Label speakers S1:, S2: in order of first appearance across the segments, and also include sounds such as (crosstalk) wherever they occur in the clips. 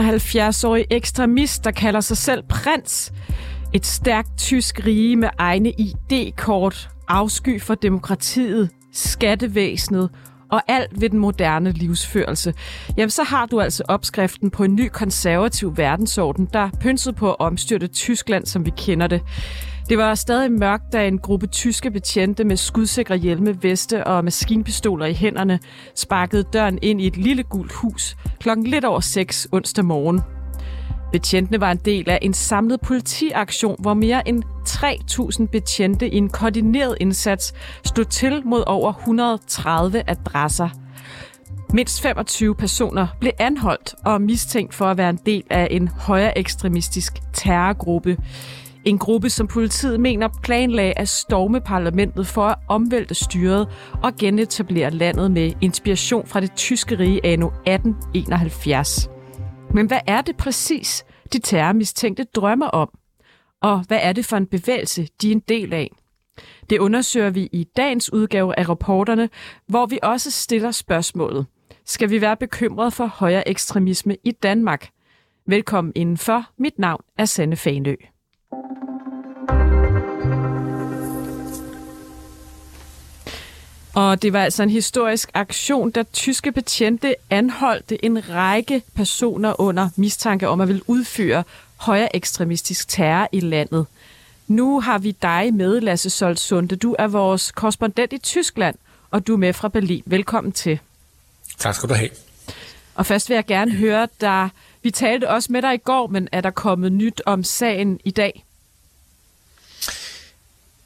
S1: 71-årig ekstremist, der kalder sig selv prins. Et stærkt tysk rige med egne ID-kort, afsky for demokratiet, skattevæsenet og alt ved den moderne livsførelse. Jamen, så har du altså opskriften på en ny konservativ verdensorden, der pynset på at omstyrte Tyskland, som vi kender det. Det var stadig mørkt, da en gruppe tyske betjente med skudsikre hjelme, veste og maskinpistoler i hænderne sparkede døren ind i et lille gult hus klokken lidt over 6 onsdag morgen. Betjentene var en del af en samlet politiaktion, hvor mere end 3.000 betjente i en koordineret indsats stod til mod over 130 adresser. Mindst 25 personer blev anholdt og mistænkt for at være en del af en højere ekstremistisk terrorgruppe. En gruppe, som politiet mener planlagde at storme parlamentet for at omvælte styret og genetablere landet med inspiration fra det tyske rige anno 1871. Men hvad er det præcis, de terrormistænkte drømmer om? Og hvad er det for en bevægelse, de er en del af? Det undersøger vi i dagens udgave af rapporterne, hvor vi også stiller spørgsmålet. Skal vi være bekymrede for højere ekstremisme i Danmark? Velkommen indenfor. Mit navn er Sanne Fanø. Og det var altså en historisk aktion, da tyske betjente anholdte en række personer under mistanke om at ville udføre højere ekstremistisk terror i landet. Nu har vi dig med, Lasse Solsunde. Du er vores korrespondent i Tyskland, og du er med fra Berlin. Velkommen til.
S2: Tak skal du have.
S1: Og først vil jeg gerne høre dig. Vi talte også med dig i går, men er der kommet nyt om sagen i dag?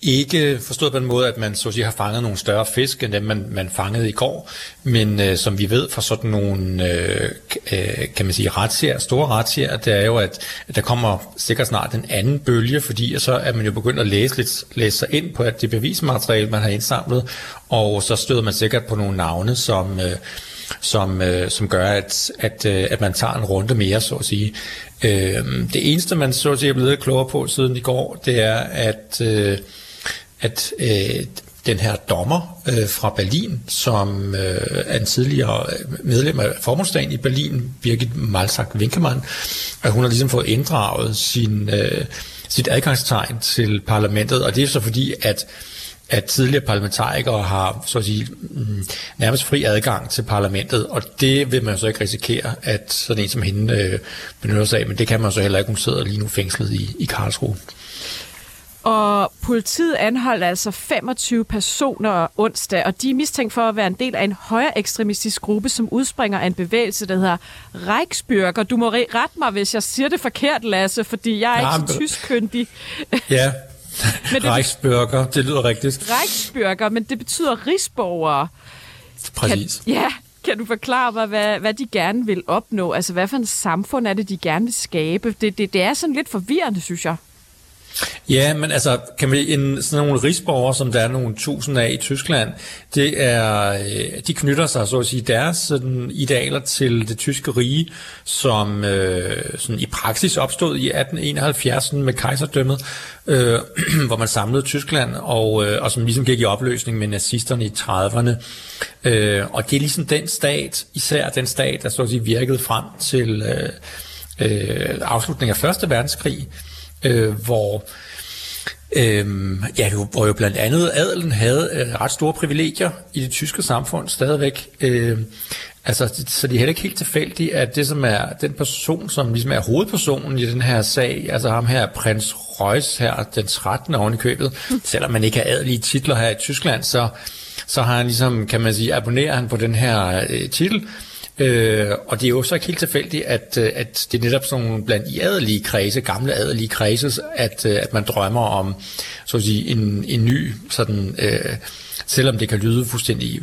S2: Ikke forstået på den måde, at man så at sige, har fanget nogle større fisk, end dem man, man fangede i går, men øh, som vi ved fra sådan nogle, øh, øh kan man sige, retsier, store retsier, det er jo, at, at der kommer sikkert snart en anden bølge, fordi så er man jo begyndt at læse, lidt, læse sig ind på at det bevismateriale, man har indsamlet, og så støder man sikkert på nogle navne, som... Øh, som, øh, som gør, at, at, øh, at man tager en runde mere, så at sige. Øh, det eneste, man så at sige er blevet klogere på siden i går, det er, at øh, at øh, den her dommer øh, fra Berlin, som øh, er en tidligere medlem af formålsdagen i Berlin, Birgit Malsak Winkemann, at hun har ligesom fået inddraget sin, øh, sit adgangstegn til parlamentet, og det er så fordi, at at tidligere parlamentarikere har så at sige, mm, nærmest fri adgang til parlamentet, og det vil man så ikke risikere, at sådan en som hende øh, benytter sig af, men det kan man så heller ikke, hun sidder lige nu fængslet i, i Karlsruhe.
S1: Og politiet anholdt altså 25 personer onsdag, og de er mistænkt for at være en del af en højere ekstremistisk gruppe, som udspringer af en bevægelse, der hedder Reichsbürger. Du må rette mig, hvis jeg siger det forkert, Lasse, fordi jeg er ja, ikke så tyskkyndig.
S2: Ja, (laughs) men det, Reichsbürger, det lyder rigtigt.
S1: Reichsbürger, men det betyder rigsborgere.
S2: Præcis.
S1: Kan, ja, kan du forklare mig, hvad, hvad de gerne vil opnå? Altså, hvad for en samfund er det, de gerne vil skabe? Det, det, det er sådan lidt forvirrende, synes jeg.
S2: Ja, men altså, kan vi en, sådan nogle rigsborgere, som der er nogle tusind af i Tyskland, det er, øh, de knytter sig, så at sige, deres sådan, idealer til det tyske rige, som øh, sådan i praksis opstod i 1871 med kejserdømmet, øh, (clears throat) hvor man samlede Tyskland, og, øh, og som ligesom gik i opløsning med nazisterne i 30'erne. Øh, og det er ligesom den stat, især den stat, der så at sige virkede frem til øh, øh, afslutningen af Første Verdenskrig, øh, hvor øh, ja, hvor jo blandt andet adelen havde øh, ret store privilegier i det tyske samfund stadigvæk. Øh, altså, så det er heller ikke helt tilfældigt, at det som er den person, som ligesom er hovedpersonen i den her sag, altså ham her, prins Reus her, den 13. oven i købet, (laughs) selvom man ikke har adelige titler her i Tyskland, så, så har han ligesom, kan man sige, abonnerer han på den her øh, titel, Øh, og det er jo så ikke helt tilfældigt, at, øh, at det er netop sådan blandt i adelige kredse, gamle adelige kredse, at, øh, at man drømmer om så at sige, en, en ny, sådan, øh, selvom det kan lyde fuldstændig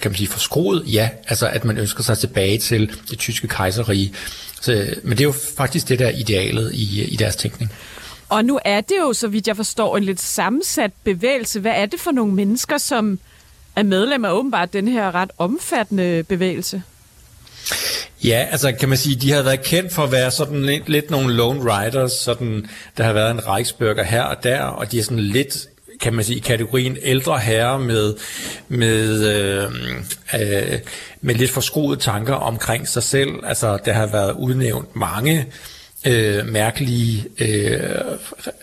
S2: kan man sige, forskroet, ja, altså at man ønsker sig tilbage til det tyske kejserrige. Så, øh, men det er jo faktisk det, der er idealet i, i deres tænkning.
S1: Og nu er det jo, så vidt jeg forstår, en lidt sammensat bevægelse. Hvad er det for nogle mennesker, som er medlem af åbenbart den her ret omfattende bevægelse?
S2: Ja, altså kan man sige, de har været kendt for at være sådan lidt, lidt nogle lone riders, sådan, der har været en Reichsbürger her og der, og de er sådan lidt kan man sige, i kategorien ældre herrer med, med, øh, øh, med lidt forskruede tanker omkring sig selv. Altså, der har været udnævnt mange øh, mærkelige øh,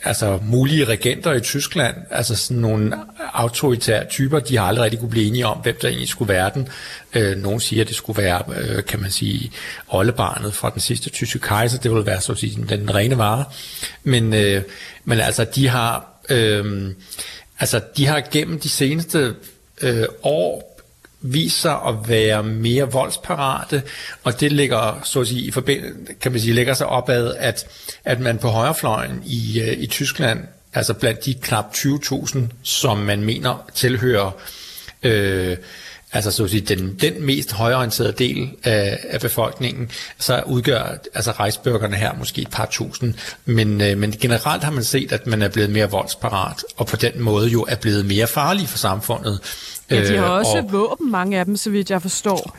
S2: altså mulige regenter i Tyskland, altså sådan nogle autoritære typer, de har aldrig rigtig kunne blive enige om, hvem der egentlig skulle være den. Øh, nogle siger, at det skulle være, øh, kan man sige, oldebarnet fra den sidste tyske kejser, det ville være så at sige den rene vare. Men, øh, men altså, de har, øh, altså, de har gennem de seneste øh, år viser at være mere voldsparate, og det ligger, så at sige, i kan man sige, lægger sig opad, at, at man på højrefløjen i, øh, i Tyskland, altså blandt de knap 20.000, som man mener tilhører øh, altså så at sige, den, den mest højorienterede del af, af befolkningen, så udgør altså rejsbørgerne her måske et par tusind, men, øh, men generelt har man set, at man er blevet mere voldsparat, og på den måde jo er blevet mere farlig for samfundet.
S1: Ja, de har øh, også og, våben, mange af dem, så vidt jeg forstår.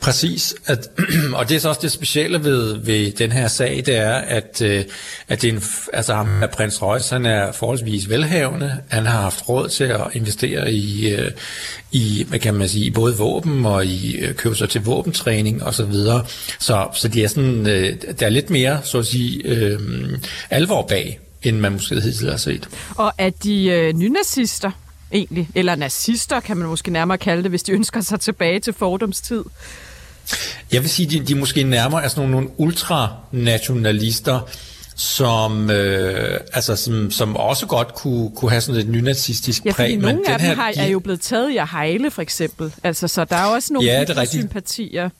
S2: Præcis, at, (clears throat) og det er så også det specielle ved, ved den her sag, det er, at, øh, at det er en, altså ham, at prins Reus, han er forholdsvis velhavende, han har haft råd til at investere i, øh, i hvad kan man sige, både våben og i købe sig til våbentræning og så videre, så, så det er sådan, der er lidt mere, så at sige, øh, alvor bag, end man måske hidtil har set.
S1: Og at de øh, nynazister, egentlig. Eller nazister, kan man måske nærmere kalde det, hvis de (laughs) ønsker sig tilbage til fordomstid.
S2: Jeg vil sige, de, de måske nærmere er sådan nogle, nogle ultranationalister, som, øh, altså, som, som også godt kunne, kunne have sådan et nynazistisk
S1: præg. Ja, nogle men af dem her, har, er jo blevet taget i at hejle, for eksempel. Altså, så der er også nogle ja, sympatier.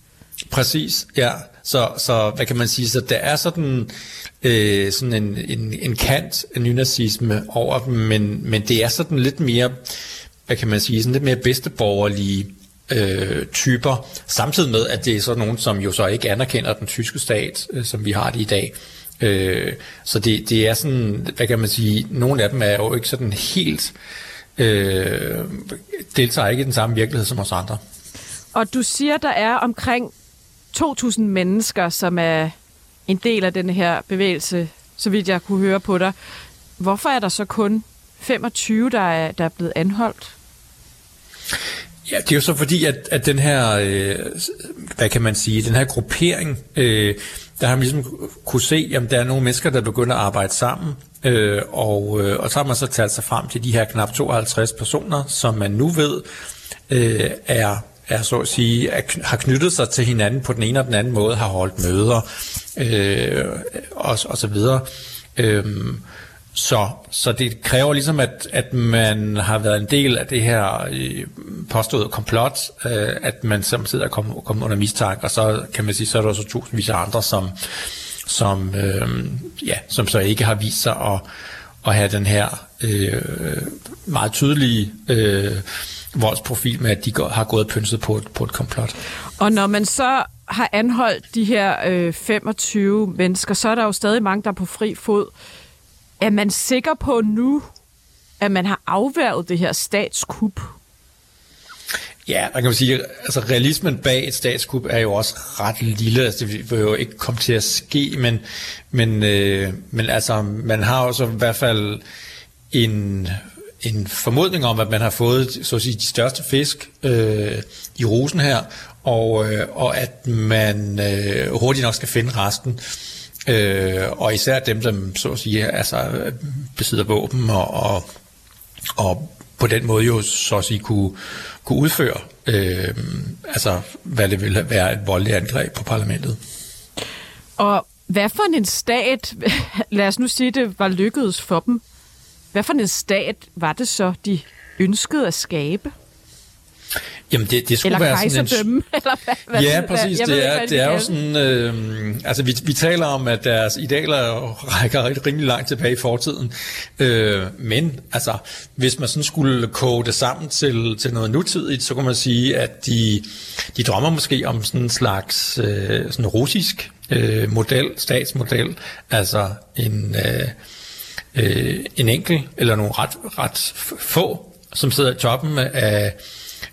S2: Præcis, ja. Så, så hvad kan man sige, så der er sådan, øh, sådan en, en, en kant af nynazisme over dem, men, men det er sådan lidt mere, hvad kan man sige, sådan lidt mere bedsteborgerlige øh, typer, samtidig med, at det er sådan nogen, som jo så ikke anerkender den tyske stat, øh, som vi har det i dag. Øh, så det, det er sådan, hvad kan man sige, nogle af dem er jo ikke sådan helt, øh, deltager ikke i den samme virkelighed som os andre.
S1: Og du siger, der er omkring 2.000 mennesker, som er en del af den her bevægelse, så vidt jeg kunne høre på dig. Hvorfor er der så kun 25, der er, der er blevet anholdt?
S2: Ja, det er jo så fordi, at, at den her, øh, hvad kan man sige, den her gruppering, øh, der har man ligesom kunne se, at der er nogle mennesker, der begynder at arbejde sammen, øh, og, øh, og så har man så talt sig frem til de her knap 52 personer, som man nu ved øh, er er så at sige, er, har knyttet sig til hinanden på den ene og den anden måde, har holdt møder øh, og, og så videre. Øhm, så, så det kræver ligesom, at, at man har været en del af det her øh, påståede komplot, øh, at man samtidig er kommet, kom under mistanke, og så kan man sige, så er der også tusindvis af andre, som, som, øh, ja, som så ikke har vist sig at, at have den her øh, meget tydelige øh, voldsprofil med, at de har gået og pynset på et, på et komplot.
S1: Og når man så har anholdt de her øh, 25 mennesker, så er der jo stadig mange, der er på fri fod. Er man sikker på nu, at man har afværget det her statskup?
S2: Ja, man kan sige, altså realismen bag et statskup er jo også ret lille, altså det vil jo ikke komme til at ske, men, men, øh, men altså man har også i hvert fald en en formodning om, at man har fået så at sige, de største fisk øh, i rosen her, og, øh, og at man øh, hurtigt nok skal finde resten. Øh, og især dem, som så at sige, altså, besidder våben og, og, og på den måde jo så at sige kunne, kunne udføre, øh, altså hvad det ville være et voldeligt angreb på parlamentet.
S1: Og hvad for en stat, (laughs) lad os nu sige, det var lykkedes for dem hvad for en stat var det så, de ønskede at skabe?
S2: Jamen det, det skulle
S1: eller
S2: være
S1: sådan en... (laughs) eller hvad, hvad
S2: Ja, præcis. Det, det er, ikke, det er jo sådan... Øh, altså vi, vi taler om, at deres idealer rækker rigtig rimelig langt tilbage i fortiden. Øh, men altså, hvis man sådan skulle koge det sammen til, til noget nutidigt, så kunne man sige, at de, de drømmer måske om sådan en slags øh, sådan russisk øh, model, statsmodel. Altså en... Øh, øh, en enkelt eller nogle ret, ret få, som sidder i toppen af,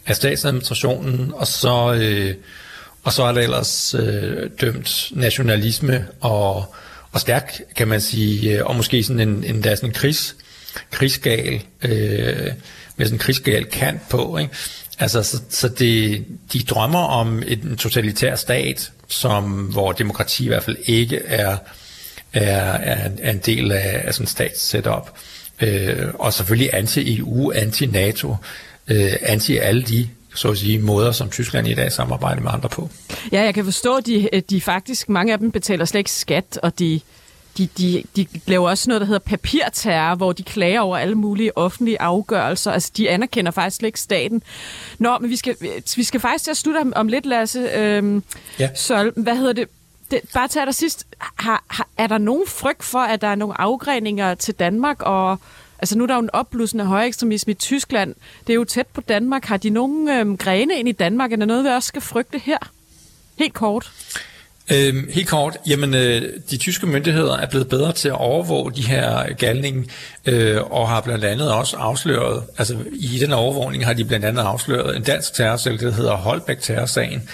S2: af statsadministrationen, og så, øh, og så er der ellers øh, dømt nationalisme og, og stærk, kan man sige, øh, og måske sådan en, en, der sådan en krigs krigsgal, øh, med sådan en krigsgal kant på. Ikke? Altså, så, så det, de drømmer om en totalitær stat, som, hvor demokrati i hvert fald ikke er, er, er, er en del af, af sådan en stats setup. Øh, og selvfølgelig anti-EU, anti-NATO, øh, anti alle de så at sige, måder, som Tyskland i dag samarbejder med andre på.
S1: Ja, jeg kan forstå, at de, de faktisk, mange af dem betaler slet ikke skat, og de, de, de, de laver også noget, der hedder papirterror, hvor de klager over alle mulige offentlige afgørelser. Altså, de anerkender faktisk slet ikke staten. Nå, men vi skal, vi skal faktisk til at slutte om, om lidt, Lasse. Øhm, ja. Så hvad hedder det? Det bare til allersidst. Har, har, er der nogen frygt for, at der er nogle afgreninger til Danmark, og Altså nu er der jo en opblussende højekstremisme i Tyskland. Det er jo tæt på Danmark. Har de nogen øhm, grene ind i Danmark? Er der noget, vi også skal frygte her? Helt kort.
S2: Øhm, helt kort, jamen øh, de tyske myndigheder er blevet bedre til at overvåge de her galninge, øh, og har blandt andet også afsløret, altså i den overvågning har de blandt andet afsløret en dansk terrorcelle, der hedder Holbæk terrorsagen.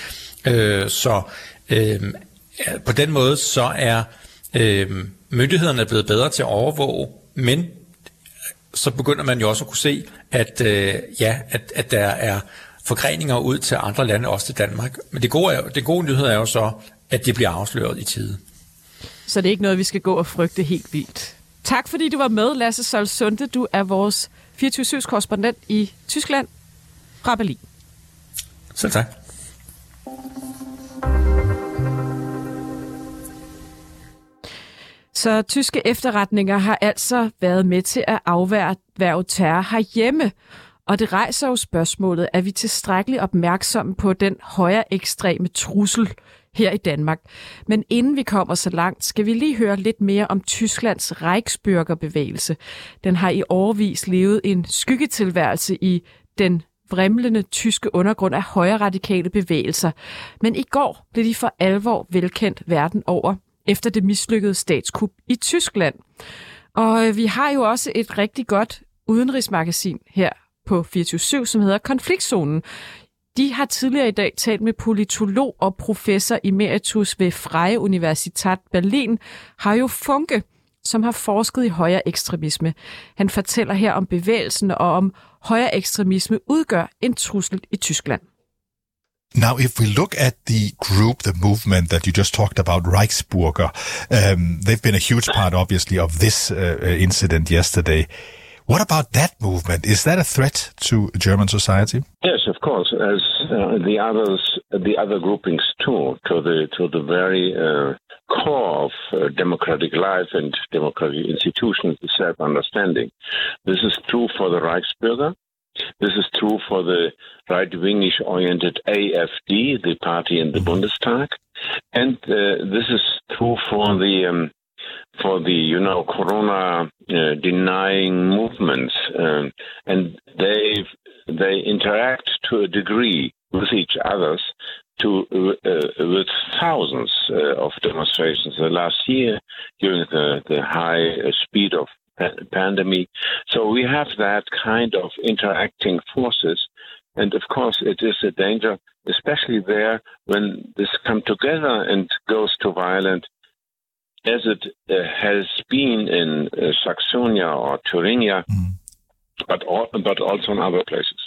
S2: Øh, så øh, på den måde så er øh, myndighederne blevet bedre til at overvåge, men så begynder man jo også at kunne se, at, øh, ja, at, at der er forgreninger ud til andre lande, også til Danmark. Men det gode, er, det gode nyhed er jo så, at det bliver afsløret i tide.
S1: Så det er ikke noget, vi skal gå og frygte helt vildt. Tak fordi du var med, Lasse Sol Sunde. Du er vores 24 korrespondent i Tyskland fra Berlin.
S2: Selv tak.
S1: Så tyske efterretninger har altså været med til at afværge terror herhjemme. Og det rejser jo spørgsmålet, er vi tilstrækkeligt opmærksomme på den højere ekstreme trussel her i Danmark? Men inden vi kommer så langt, skal vi lige høre lidt mere om Tysklands Reichsbürgerbevægelse. Den har i årvis levet en skyggetilværelse i den vrimlende tyske undergrund af højre radikale bevægelser. Men i går blev de for alvor velkendt verden over efter det mislykkede statskup i Tyskland. Og øh, vi har jo også et rigtig godt udenrigsmagasin her på 24 som hedder Konfliktzonen. De har tidligere i dag talt med politolog og professor emeritus ved Freie Universitat Berlin, Harjo Funke, som har forsket i højere ekstremisme. Han fortæller her om bevægelsen og om højere ekstremisme udgør en trussel i Tyskland.
S3: Now, if we look at the group, the movement that you just talked about, Reichsburger, um, they've been a huge part, obviously, of this uh, uh, incident yesterday. What about that movement? Is that a threat to German society?
S4: Yes, of course, as uh, the others, the other groupings too, to the to the very uh, core of uh, democratic life and democratic institutions, the self-understanding. This is true for the Reichsbürger. This is true for the right-wingish oriented AFD, the party in the Bundestag, and uh, this is true for the um, for the you know Corona uh, denying movements, um, and they they interact to a degree with each others to uh, with thousands uh, of demonstrations. The last year, during the, the high speed of pandemic. So we have that kind of interacting forces. And of course, it is a danger, especially there when this come together and goes to violent, as it uh, has been in uh, Saxonia or Thuringia, mm. but, all, but also in other places.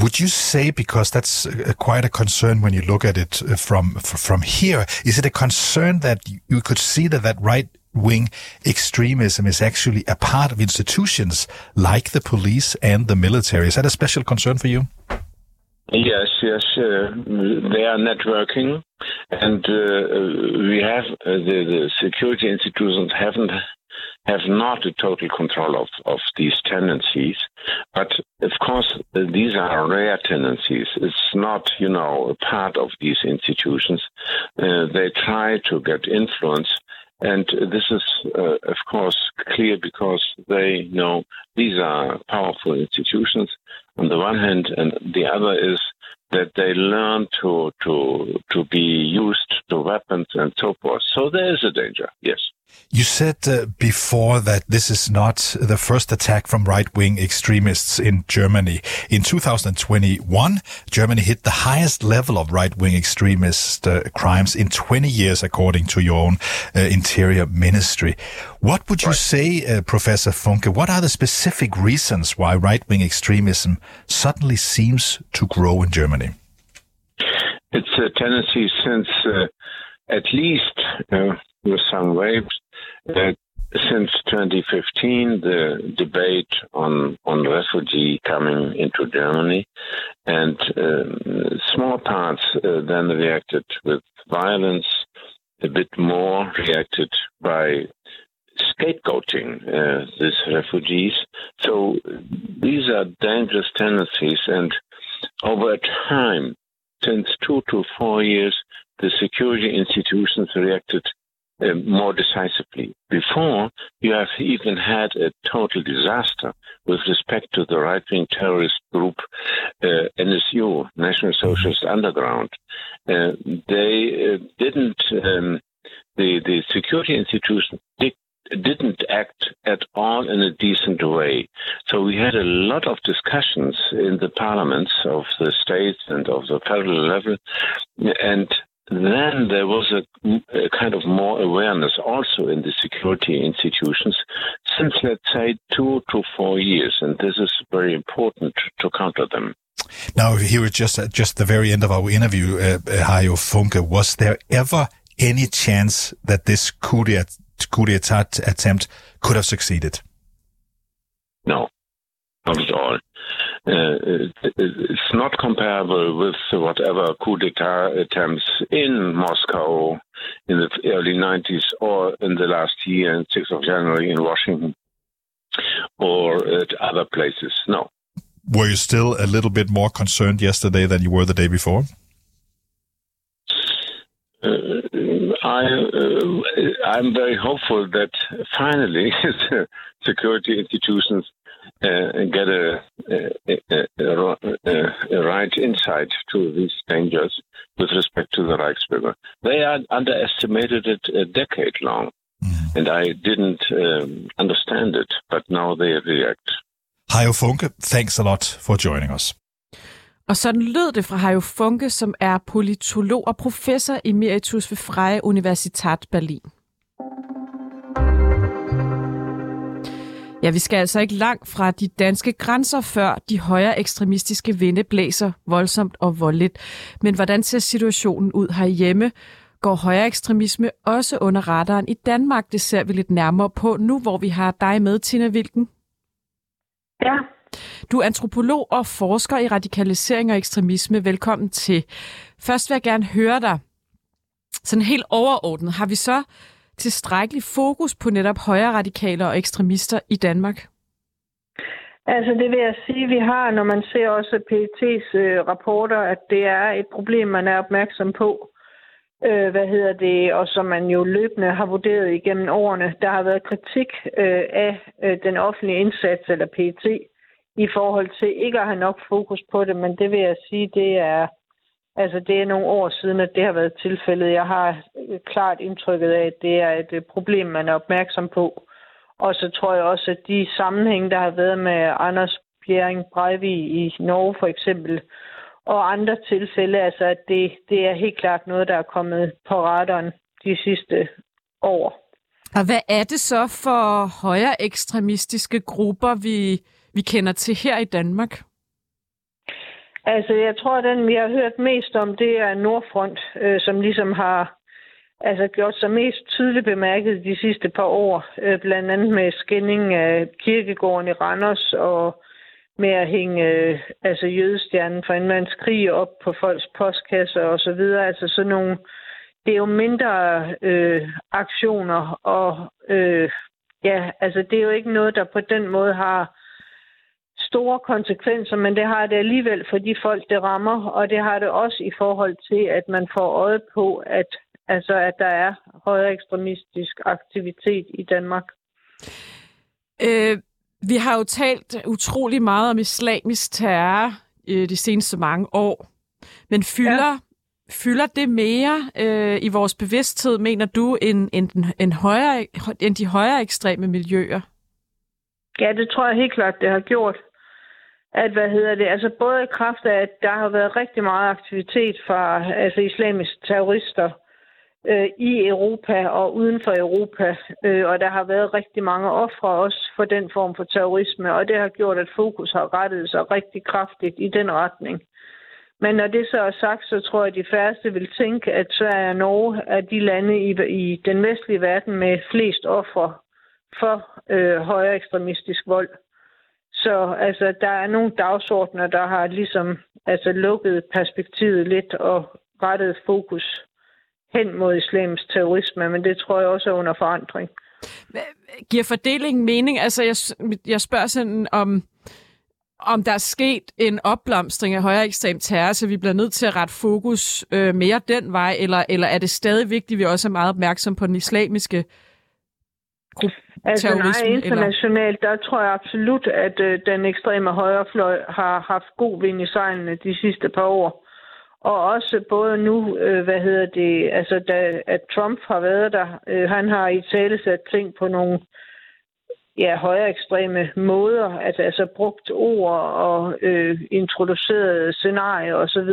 S3: Would you say, because that's uh, quite a concern when you look at it uh, from from here, is it a concern that you could see that that right wing extremism is actually a part of institutions like the police and the military. Is that a special concern for you?
S4: Yes, yes. Uh, they are networking, and uh, we have uh, the, the, security institutions haven't have not a total control of, of these tendencies. But of course, these are rare tendencies. It's not, you know, a part of these institutions. Uh, they try to get influence and this is, uh, of course, clear because they know these are powerful institutions on the one hand, and the other is that they learn to to to be used to weapons and so forth. So there is a danger. Yes.
S3: You said uh, before that this is not the first attack from right-wing extremists in Germany. In 2021, Germany hit the highest level of right-wing extremist uh, crimes in 20 years, according to your own uh, interior ministry. What would you right. say, uh, Professor Funke? What are the specific reasons why right-wing extremism suddenly seems to grow in Germany?
S4: It's a tendency since uh, at least uh, with some waves since 2015, the debate on on refugee coming into Germany, and uh, small parts uh, then reacted with violence, a bit more reacted by scapegoating uh, these refugees. So these are dangerous tendencies, and over time, since two to four years, the security institutions reacted uh, more decisively. Before, you have even had a total disaster with respect to the right wing terrorist group uh, NSU, National Socialist Underground. Uh, they uh, didn't, um, the, the security institution did, didn't act at all in a decent way. So we had a lot of discussions in the parliaments of the states and of the federal level, and then there was a, a, kind of more awareness also in the security institutions since, let's say, two to four years, and this is very important to counter them.
S3: Now, here at just at just the very end of our interview, uh, Hajo Funke, was there ever any chance that this coup d'etat attempt could have succeeded?
S4: No, not at all. Uh, it's not comparable with whatever coup d'etat attempts in Moscow in the early 90s or in the last year, 6th of January in Washington or at other places. No.
S3: Were you still a little bit more concerned yesterday than you were the day before?
S4: Uh, I, uh, I'm very hopeful that finally (laughs) security institutions uh, get a, insight to these dangers with respect to the Reichsbürger. They had underestimated it a decade long, mm. and I didn't um, understand it, but now they react.
S3: Hajo Funke, thanks a lot for joining us.
S1: Og sådan lød det fra Hajo Funke, som er politolog og professor emeritus ved Freie Universitat Berlin. Ja, vi skal altså ikke langt fra de danske grænser, før de højere ekstremistiske vinde blæser voldsomt og voldeligt. Men hvordan ser situationen ud herhjemme? Går højere ekstremisme også under radaren i Danmark? Det ser vi lidt nærmere på nu, hvor vi har dig med, Tina Vilken.
S5: Ja.
S1: Du er antropolog og forsker i radikalisering og ekstremisme. Velkommen til. Først vil jeg gerne høre dig. Sådan helt overordnet, har vi så tilstrækkelig fokus på netop højre radikale og ekstremister i Danmark?
S5: Altså det vil jeg sige, vi har, når man ser også PET's øh, rapporter, at det er et problem, man er opmærksom på. Øh, hvad hedder det, og som man jo løbende har vurderet igennem årene. Der har været kritik øh, af øh, den offentlige indsats, eller PET, i forhold til ikke at have nok fokus på det, men det vil jeg sige, det er Altså, det er nogle år siden, at det har været tilfældet. Jeg har øh, klart indtrykket af, at det er et øh, problem, man er opmærksom på. Og så tror jeg også, at de sammenhæng, der har været med Anders Bjerring Breivik i Norge for eksempel, og andre tilfælde, altså at det, det er helt klart noget, der er kommet på radaren de sidste år.
S1: Og hvad er det så for højere ekstremistiske grupper, vi, vi kender til her i Danmark?
S5: Altså, jeg tror, at den, vi har hørt mest om, det er Nordfront, øh, som ligesom har altså, gjort sig mest tydeligt bemærket de sidste par år. Øh, blandt andet med skinning af kirkegården i Randers og med at hænge øh, altså jødestjernen for en mands krig op på folks postkasser og så videre. Altså sådan nogle, det er jo mindre øh, aktioner, og øh, ja, altså det er jo ikke noget, der på den måde har store konsekvenser, men det har det alligevel for de folk, det rammer, og det har det også i forhold til, at man får øje på, at, altså, at der er højere ekstremistisk aktivitet i Danmark.
S1: Øh, vi har jo talt utrolig meget om islamisk terror øh, de seneste mange år, men fylder, ja. fylder det mere øh, i vores bevidsthed, mener du, end, end, end, højere, end de højere ekstreme miljøer?
S5: Ja, det tror jeg helt klart, det har gjort. At, hvad hedder det, altså både i kraft af, at der har været rigtig meget aktivitet fra altså islamiske terrorister øh, i Europa og uden for Europa, øh, og der har været rigtig mange ofre også for den form for terrorisme, og det har gjort, at fokus har rettet sig rigtig kraftigt i den retning. Men når det så er sagt, så tror jeg, at de færreste vil tænke, at Sverige og Norge er de lande i, i den vestlige verden med flest ofre for øh, højere ekstremistisk vold. Så altså, der er nogle dagsordner, der har ligesom altså, lukket perspektivet lidt og rettet fokus hen mod islamisk terrorisme, men det tror jeg også er under forandring.
S1: Giver fordelingen mening? Altså, jeg, jeg spørger sådan om, om der er sket en opblomstring af højere ekstrem terror, så vi bliver nødt til at rette fokus øh, mere den vej, eller, eller er det stadig vigtigt, at vi også er meget opmærksom på den islamiske
S5: gruppe? Altså nej, internationalt, eller? der tror jeg absolut, at øh, den ekstreme højrefløj har haft god vind i sejlene de sidste par år. Og også både nu, øh, hvad hedder det, altså da, at Trump har været der, øh, han har i tale sat ting på nogle ja, højere ekstreme måder, altså, altså brugt ord og øh, introduceret scenarier osv.,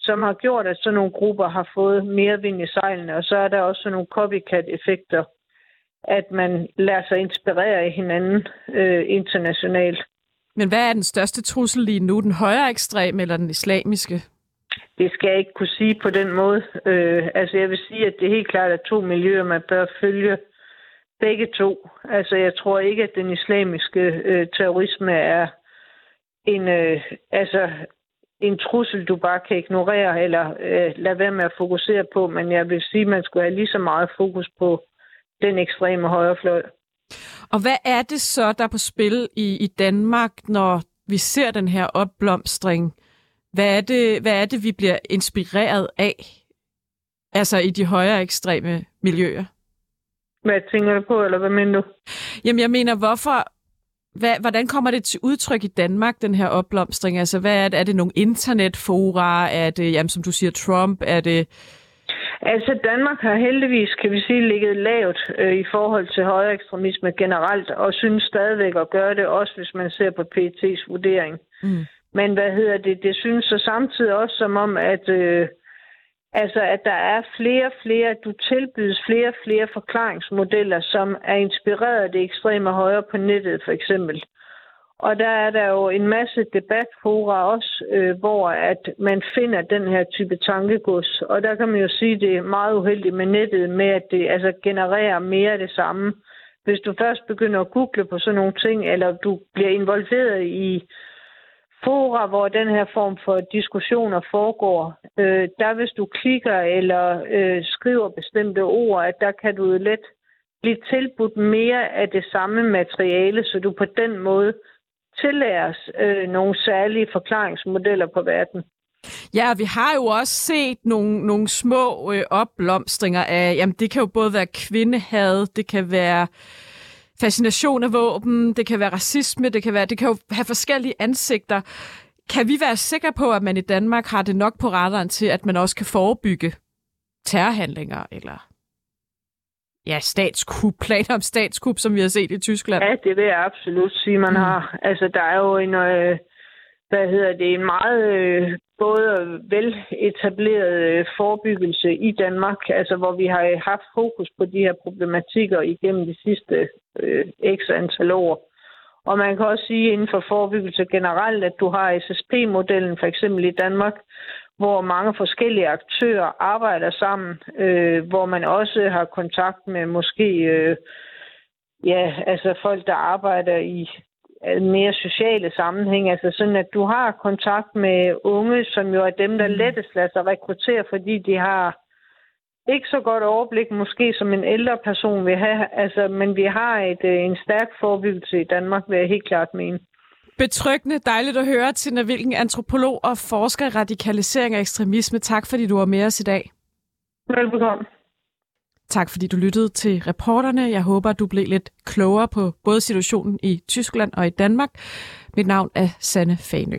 S5: som har gjort, at sådan nogle grupper har fået mere vind i sejlene, og så er der også nogle copycat-effekter, at man lader sig inspirere af hinanden øh, internationalt.
S1: Men hvad er den største trussel lige nu, den højere ekstrem eller den islamiske?
S5: Det skal jeg ikke kunne sige på den måde. Øh, altså jeg vil sige, at det er helt klart er to miljøer, man bør følge begge to. Altså jeg tror ikke, at den islamiske øh, terrorisme er en, øh, altså, en trussel, du bare kan ignorere eller øh, lade være med at fokusere på, men jeg vil sige, at man skulle have lige så meget fokus på den ekstreme højrefløj.
S1: Og hvad er det så, der er på spil i, i Danmark, når vi ser den her opblomstring? Hvad er, det, hvad er det, vi bliver inspireret af? Altså i de højere ekstreme miljøer?
S5: Hvad tænker du på, eller hvad mener du?
S1: Jamen, jeg mener, hvorfor... Hvad, hvordan kommer det til udtryk i Danmark, den her opblomstring? Altså, hvad er det? Er det nogle internetfora? Er det, jamen, som du siger, Trump? Er det
S5: Altså, Danmark har heldigvis, kan vi sige, ligget lavt øh, i forhold til højere ekstremisme generelt, og synes stadigvæk at gøre det, også hvis man ser på PET's vurdering. Mm. Men hvad hedder det? Det synes så samtidig også som om, at, øh, altså, at der er flere flere, du tilbydes flere flere forklaringsmodeller, som er inspireret af det ekstreme højre på nettet, for eksempel. Og der er der jo en masse debatfora også, øh, hvor at man finder den her type tankegods. Og der kan man jo sige, at det er meget uheldigt med nettet med, at det altså genererer mere af det samme. Hvis du først begynder at google på sådan nogle ting, eller du bliver involveret i fora, hvor den her form for diskussioner foregår, øh, der hvis du klikker eller øh, skriver bestemte ord, at der kan du let blive tilbudt mere af det samme materiale, så du på den måde tillæres øh, nogle særlige forklaringsmodeller på verden.
S1: Ja, vi har jo også set nogle, nogle små øh, opblomstringer af, jamen det kan jo både være kvindehad, det kan være fascination af våben, det kan være racisme, det kan, være, det kan jo have forskellige ansigter. Kan vi være sikre på, at man i Danmark har det nok på radaren til, at man også kan forebygge terrorhandlinger eller ja, statskup, planer om statskup, som vi har set i Tyskland?
S5: Ja, det vil jeg absolut sige, man mm. har. Altså, der er jo en, øh, hvad hedder det, en meget øh, både veletableret øh, forebyggelse i Danmark, altså hvor vi har haft fokus på de her problematikker igennem de sidste øh, x antal år. Og man kan også sige inden for forebyggelse generelt, at du har SSP-modellen for eksempel i Danmark, hvor mange forskellige aktører arbejder sammen, øh, hvor man også har kontakt med måske øh, ja, altså folk, der arbejder i øh, mere sociale sammenhæng, altså sådan, at du har kontakt med unge, som jo er dem, der mm. lettest lader sig rekruttere, fordi de har ikke så godt overblik, måske som en ældre person vil have, altså, men vi har et, øh, en stærk forebyggelse i Danmark, vil jeg helt klart mene.
S1: Betryggende, dejligt at høre, Tina Hvilken, antropolog og forsker i radikalisering og ekstremisme. Tak fordi du var med os i dag.
S5: Velbekomme.
S1: Tak fordi du lyttede til reporterne. Jeg håber, du blev lidt klogere på både situationen i Tyskland og i Danmark. Mit navn er Sanne Fanø.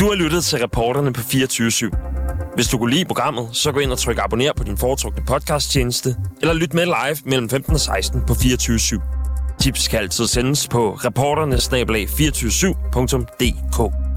S6: Du har lyttet til reporterne på 24 /7. Hvis du kunne lide programmet, så gå ind og tryk abonner på din foretrukne podcasttjeneste, eller lyt med live mellem 15 og 16 på 24 /7. Tips kan altid sendes på reporternesnablag247.dk.